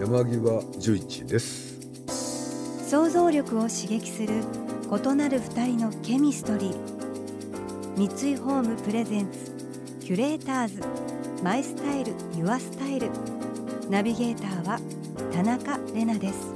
山際十一です。想像力を刺激する異なる二人のケミストリー。三井ホームプレゼンツキュレーターズマイスタイルユアスタイル。ナビゲーターは田中れなです。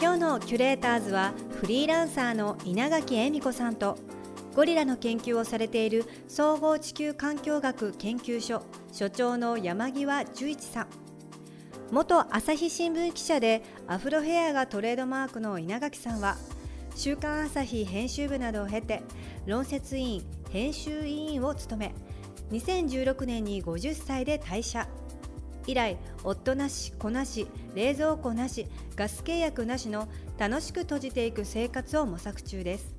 今日のキュレーターズはフリーランサーの稲垣恵美子さんとゴリラの研究をされている総合地球環境学研究所所長の山際十一さん。元朝日新聞記者でアフロヘアがトレードマークの稲垣さんは週刊朝日編集部などを経て論説委員編集委員を務め2016年に50歳で退社。以来夫なし子なし冷蔵庫なしガス契約なしの楽しく閉じていく生活を模索中です。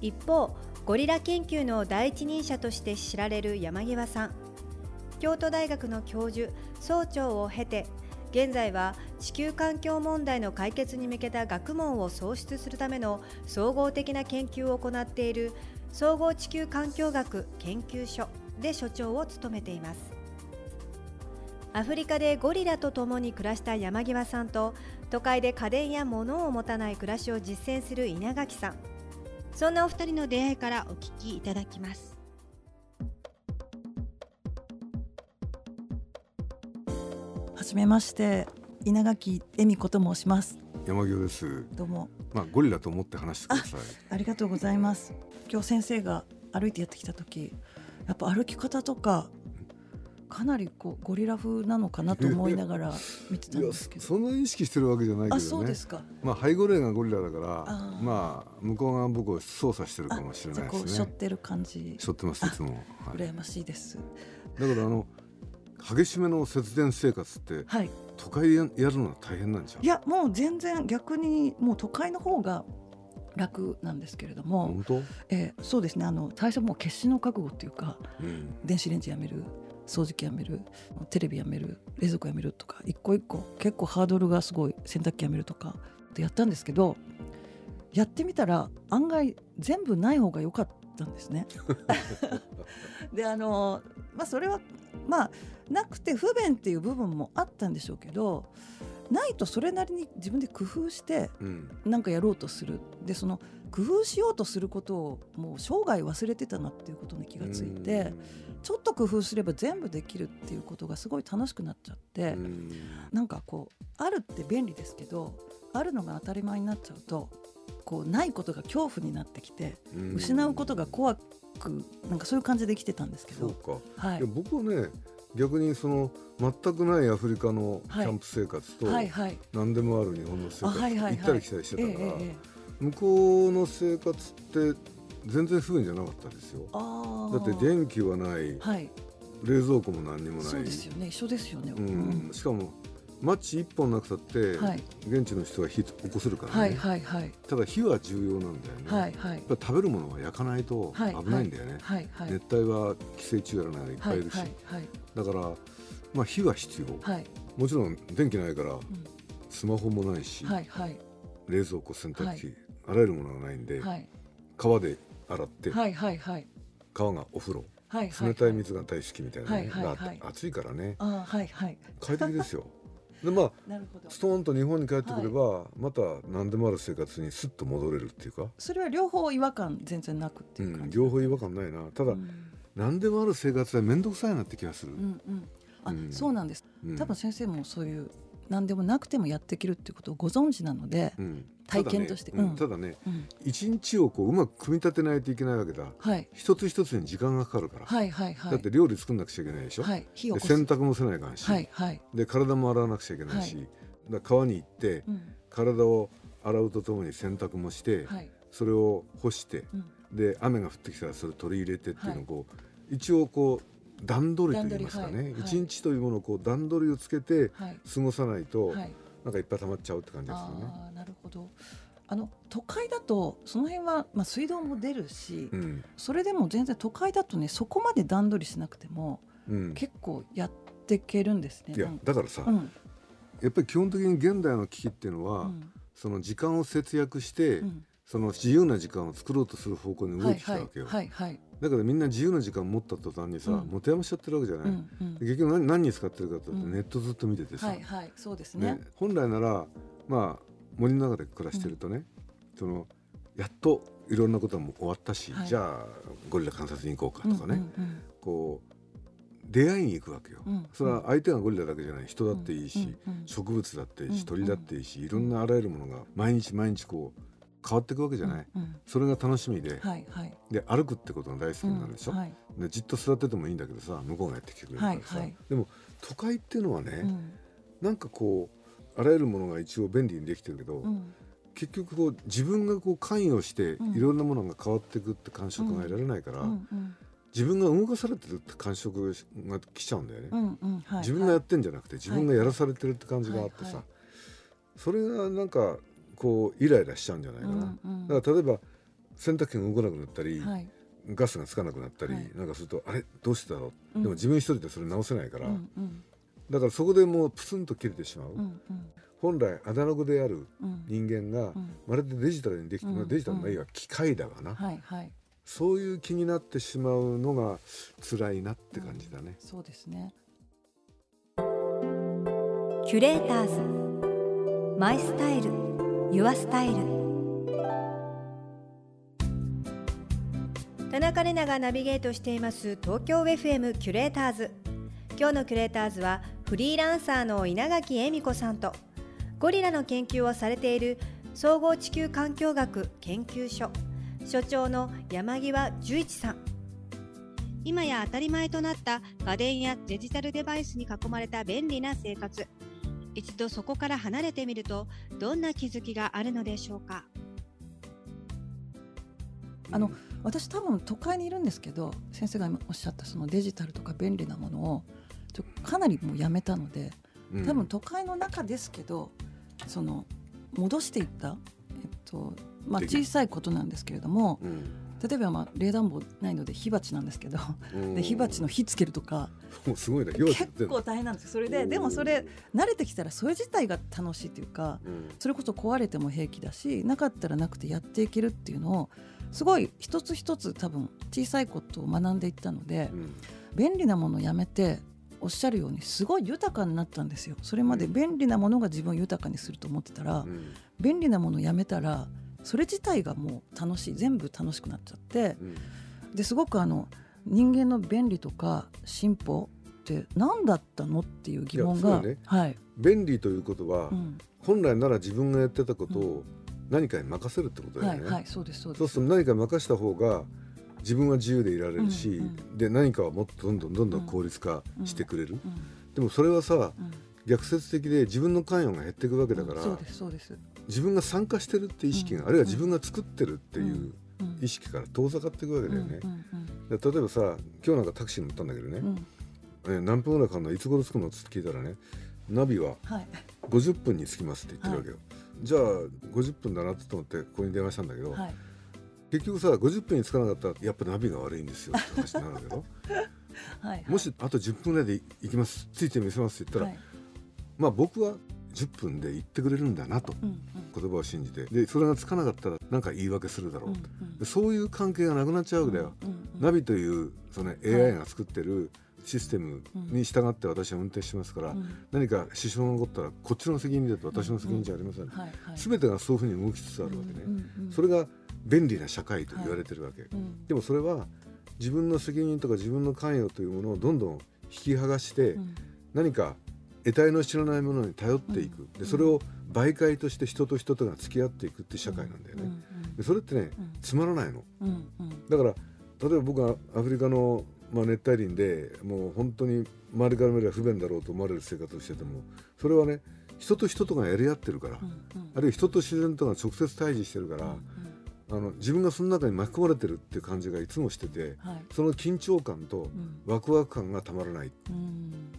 一方ゴリラ研究の第一人者として知られる山際さん。京都大学の教授総長を経て現在は地球環境問題の解決に向けた学問を創出するための総合的な研究を行っている総合地球環境学研究所で所長を務めています。アフリカでゴリラと共に暮らした山際さんと都会で家電や物を持たない暮らしを実践する稲垣さん。そんなお二人の出会いからお聞きいただきます。じめまして稲垣恵美子と申します。山際です。どうも。まあゴリラと思って話してください。ありがとうございます。今日先生が歩いてやってきた時やっぱ歩き方とかかなりこうゴリラ風なのかなと思いながら見てたんですけど。そんなに意識してるわけじゃないけどあねそうですか。まあ背後霊がゴリラだからまあ向こう側僕を操作してるかあもしれないですね。背負ってる感じ。背負ってますいつも、はい、だ羨ましいです。からあの激しめの節電生活ってはい。都会でややるのは大変なんじゃん？いやもう全然逆にもう都会の方が楽なんですけれども、本当、えーそうですね。あの最初もう決死の覚悟っていうかうん、電子レンジやめる掃除機やめるテレビやめる冷蔵庫やめるとか一個一個結構ハードルがすごい洗濯機やめるとかってやったんですけどやってみたら案外全部ない方が良かったんですね。であのまあそれはまあなくて不便っていう部分もあったんでしょうけどないとそれなりに自分で工夫してうん。なんかやろうとする。でその工夫しようとすることをもう生涯忘れてたなっていうことに気がついてちょっと工夫すれば全部できるっていうことがすごい楽しくなっちゃってうん。なんかこうあるって便利ですけどあるのが当たり前になっちゃうとこうないことが恐怖になってきてうん。失うことが怖くなんかそういう感じで生きてたんですけど、はい。や、僕はね逆にその全くないアフリカのキはい。ャンプ生活とはいはい。何でもある日本の生活あはいはいはい。行ったり来たりしてええたからええええ向こうの生活って全然不便じゃなかったですよ。あだって電気はない。はい。冷蔵庫も何にもない。そうですよね。一緒ですよね、うん、しかもマッチ1本なくたって、はい。現地の人は火起こせるからね、はいはいはい。ただ火は重要なんだよね、はいはい。やっぱ食べるものは焼かないとはい危ないんだよね、はいはい。熱帯は寄生虫やらないのいっぱはいいいいるし、はいはい。だから、まあ、火は必要、はい。もちろん電気ないからスマホもないし、はいはい。冷蔵庫洗濯機、はい。あらゆるものがないんで、はい。川で洗って、はいはいはい。川がお風呂はいはい冷たい水が大好きみたいなね、はいはいはい。だ暑いからね。あはいはい。快適ですよでまあストーンと日本に帰ってくれば、また何でもある生活にスッと戻れるっていうか、それは両方違和感全然なくってうん、いう感じ、両方違和感ないな。ただ、うん。何でもある生活は面倒くさいなって気がする、うんうん。あ、うん。そうなんです。うん。多分先生もそういう何でもなくてもやっていけるっていうことをご存知なので、うん。体験として。ただね,、一日をこううまく組み立てないといけないわけだ。はい。一つ一つに時間がかかるから、はいはいはい。だって料理作んなくちゃいけないでしょ、はい。火を洗濯もせないかんし、はいはい、で体も洗わなくちゃいけないし、はだから川に行ってうん。体を洗うとともに洗濯もして、はい。それを干してうん。で雨が降ってきたらそれ取り入れてっていうのをこう、一応こう段取りと言いますかね。一、日というものをこう段取りをつけてはい。過ごさないと、はい。なんかいっぱい溜まっちゃうって感じですよね。ああなるほど。あの都会だとその辺は、まあ、水道も出るし、うん。それでも全然都会だとねそこまで段取りしなくてもうん、結構やっていけるんですね。いやだからさ、うん。やっぱり基本的に現代の危機っていうのは、うん。その時間を節約して、うん。その自由な時間を作ろうとする方向に動はいいはいてきたわけよ、はいはいだからみんな自由な時間持った途端にさ、うん。持て余しちゃってるわけじゃない、うんうん。結局何何に使ってるかってネットずっと見ててさ、はいはい。そうですね。ね。本来ならまあ森の中で暮らしてるとね、そのやっといろんなことも終わったし、はい。じゃあゴリラ観察に行こうかとかね、うんうんこう出会いに行くわけよ、うんそれは相手がゴリラだけじゃない。人だっていいし、うんうん植物だっていいしうん。鳥だっていいし、いろんなあらゆるものが毎日毎日こう変わっていくわけじゃない、うんうん。それが楽しみで、はいはい。で歩くってことが大好きになるでしょ、うんはい。でじっと座っててもいいんだけどさ向こうがやってきてくれるからさ、はいはい。でも都会っていうのはね、うん。なんかこうあらゆるものが一応便利にできてるけど、うん。結局こう自分がこう関与してうん。いろんなものが変わっていくって感触が得られないから、うんうん。自分が動かされてるって感触が来ちゃうんだよね、うんうんはい。自分がやってんじゃなくて自分がやらされてるって感じがあってさ、はいはい。それがなんかこうイライラしちゃうんじゃないかな、うんうん。だから例えば洗濯機が動かなくなったり、はい。ガスがつかなくなったり、はい。なんかするとあれ？どうしてだろう、うん。でも自分一人でそれ直せないから、うんうん。だからそこでもうプツンと切れてしまう、うんうん。本来アナログであるうん。人間が、うん。まるでデジタルにできて、うんまあデジタルのいいは機械だがな、はいはい。そういう気になってしまうのが辛いなって感じだね。そうですね。キュレーターズ。マイスタイルユアスタイル。田中れながナビゲートしています。東京 FM キュレーターズ。今日のキュレーターズはフリーランサーの稲垣恵美子さんとゴリラの研究をされている総合地球環境学研究所所長の山際十一さん。今や当たり前となった家電やデジタルデバイスに囲まれた便利な生活一度そこから離れてみるとどんな気づきがあるのでしょうか？あの私多分都会にいるんですけど先生が今おっしゃったそのデジタルとか便利なものをちょかなりもうやめたのでうん。多分都会の中ですけどその戻していった、えっとまあ、小さいことなんですけれどもうん例えばまあ冷暖房ないので火鉢なんですけどうん。で火鉢の火つけるとかすごいな火をつけ結構大変なんですよ。それででもそれ慣れてきたらそれ自体が楽しいっていうかうん。それこそ壊れても平気だしなかったらなくてやっていけるっていうのをすごい一つ一つ多分小さいことを学んでいったのでうん。便利なものをやめておっしゃるようにすごい豊かになったんですよ。それまで便利なものが自分を豊かにすると思ってたら、うん。便利なものをやめたらそれ自体がもう楽しい全部楽しくなっちゃってうん。ですごくあの人間の便利とか進歩って何だったのっていう疑問が、ね。はい、便利ということは、うん。本来なら自分がやってたことを何かに任せるってことだよね。はいはいそうですそうです。そうすると何か任した方が自分は自由でいられるし、うんうで何かはもっとどんどんどんどん効率化してくれる、うんでもそれはさうん。逆説的で自分の関与が減っていくわけだから、そうですそうです、自分が参加してるって意識が、うん。あるいは自分が作ってるっていううん。意識から遠ざかっていくわけだよね。例えばさ今日なんかタクシーに乗ったんだけどね、うん。え何分ぐらいかかるの？いつ頃着くの？って聞いたらねナビははい。50分に着きますって言ってるわけよ、じゃあ50分だなと思ってここに電話したんだけど、はい。結局さ50分に着かなかったらやっぱナビが悪いんですよって話になるわけど。はいもしあと10分ぐらいで行きます。ついてみせますって言ったら、はい。まあ僕は10分で行ってくれるんだなとうんうん。言葉を信じて。でそれがつかなかったら何か言い訳するだろう。と、うん。でそういう関係がなくなっちゃうわけだよ、うんうんナビというその AI が作ってるシステムに従って私は運転しますから、うん。何か支障が起こったらこっちの責任だと私の責任じゃありません、はいはい。全てがそういうふうに動きつつあるわけね、うんうんうんそれが便利な社会と言われてるわけ、うん。でもそれは自分の責任とか自分の関与というものをどんどん引き剥がして、うん。何か得体の知らないものに頼っていく、でそれを媒介として人と人とが付き合っていくって社会なんだよね、うんでそれってねうん。つまらないの。だから例えば僕がアフリカの、まあ、熱帯林でもう本当に周りから見れば不便だろうと思われる生活をしててもそれはね人と人とがやり合ってるから、あるいは人と自然とが直接対峙してるから、あの自分がその中に巻き込まれてるっていう感じがいつもしててはい。その緊張感とうん。ワクワク感がたまらない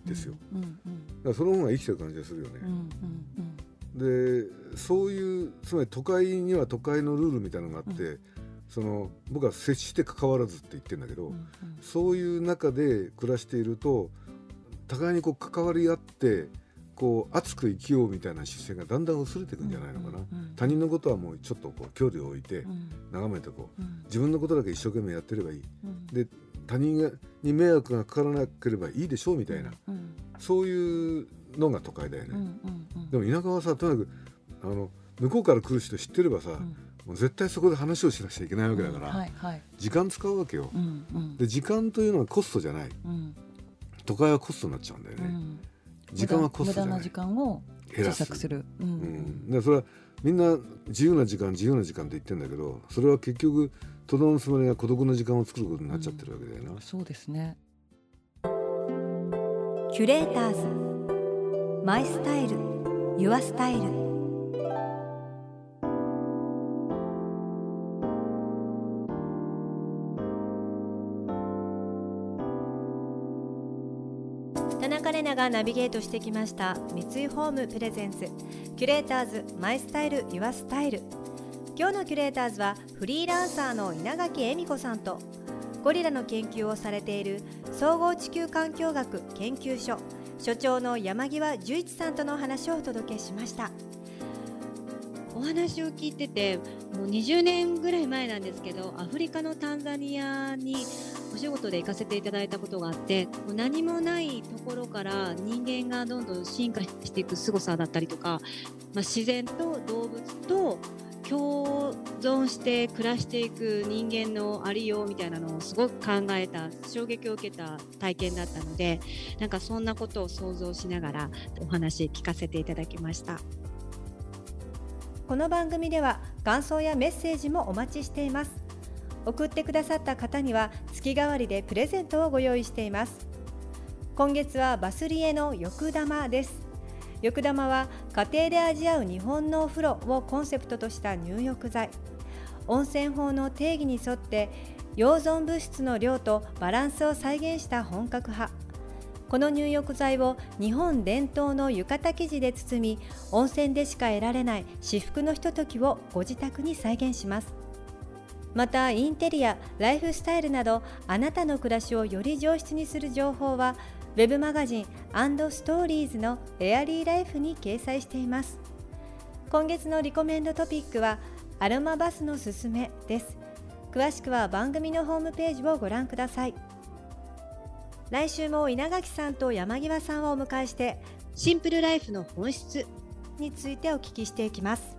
ですよ。うん。うん。らその方が生きてる感じがするようん。うん。ね。でそういうつまり都会には都会のルールみたいなのがあって、その僕は接して関わらずって言ってるんだけど、うん。うん。そういう中で暮らしていると互いにこう関わり合ってこう熱く生きようみたいな姿勢がだんだん薄れていくんじゃないのかな、うんうん他人のことはもうちょっとこう距離を置いてうん。眺めてこう。うん。自分のことだけ一生懸命やってればいい。うん。で他人がに迷惑がかからなければいいでしょうみたいな。うん。そういうのが都会だよね、うんうんうん。でも田舎はさとにかくあの向こうから来る人知ってればさ、うん。もう絶対そこで話をしなくちゃいけないわけだから、はいはい。時間使うわけよ、うんうん。で時間というのはコストじゃない。うん。都会はコストになっちゃうんだよね、うん時間はコストじゃない。無駄な時間を減らす小さくする。ううん。ん、でそれはみんな自由な時間自由な時間って言ってるんだけどそれは結局とどのつまりが孤独な時間を作ることになっちゃってるわけだよな、そうですね。キュレーターズ。マイスタイル。ユアスタイルがナビゲートしてきました三井ホームプレゼンツキュレーターズマイスタイルユアスタイル。今日のキュレーターズはフリーランサーの稲垣恵美子さんとゴリラの研究をされている総合地球環境学研究所所長の山際十一さんとの話をお届けしました。お話を聞いててもう20年ぐらい前なんですけどアフリカのタンザニアにお仕事で行かせていただいたことがあってもう何もないところから人間がどんどん進化していく凄さだったりとか、まあ、自然と動物と共存して暮らしていく人間のありようみたいなのをすごく考えた衝撃を受けた体験だったのでなんかそんなことを想像しながらお話聞かせていただきました。この番組では感想やメッセージもお待ちしています。送ってくださった方には月替わりでプレゼントをご用意しています。今月はバスリエの浴玉です。浴玉は家庭で味わう日本のお風呂をコンセプトとした入浴剤。温泉法の定義に沿って溶存物質の量とバランスを再現した本格派。この入浴剤を日本伝統の浴衣生地で包み温泉でしか得られない至福のひとときをご自宅に再現します。またインテリアライフスタイルなどあなたの暮らしをより上質にする情報はウェブマガジンストーリーズのエアリーライフに掲載しています。今月のリコメンドトピックはアロマバスのすすめです。詳しくは番組のホームページをご覧ください。来週も稲垣さんと山際さんをお迎えしてシンプルライフの本質についてお聞きしていきます。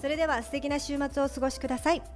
それでは素敵な週末をお過ごしください。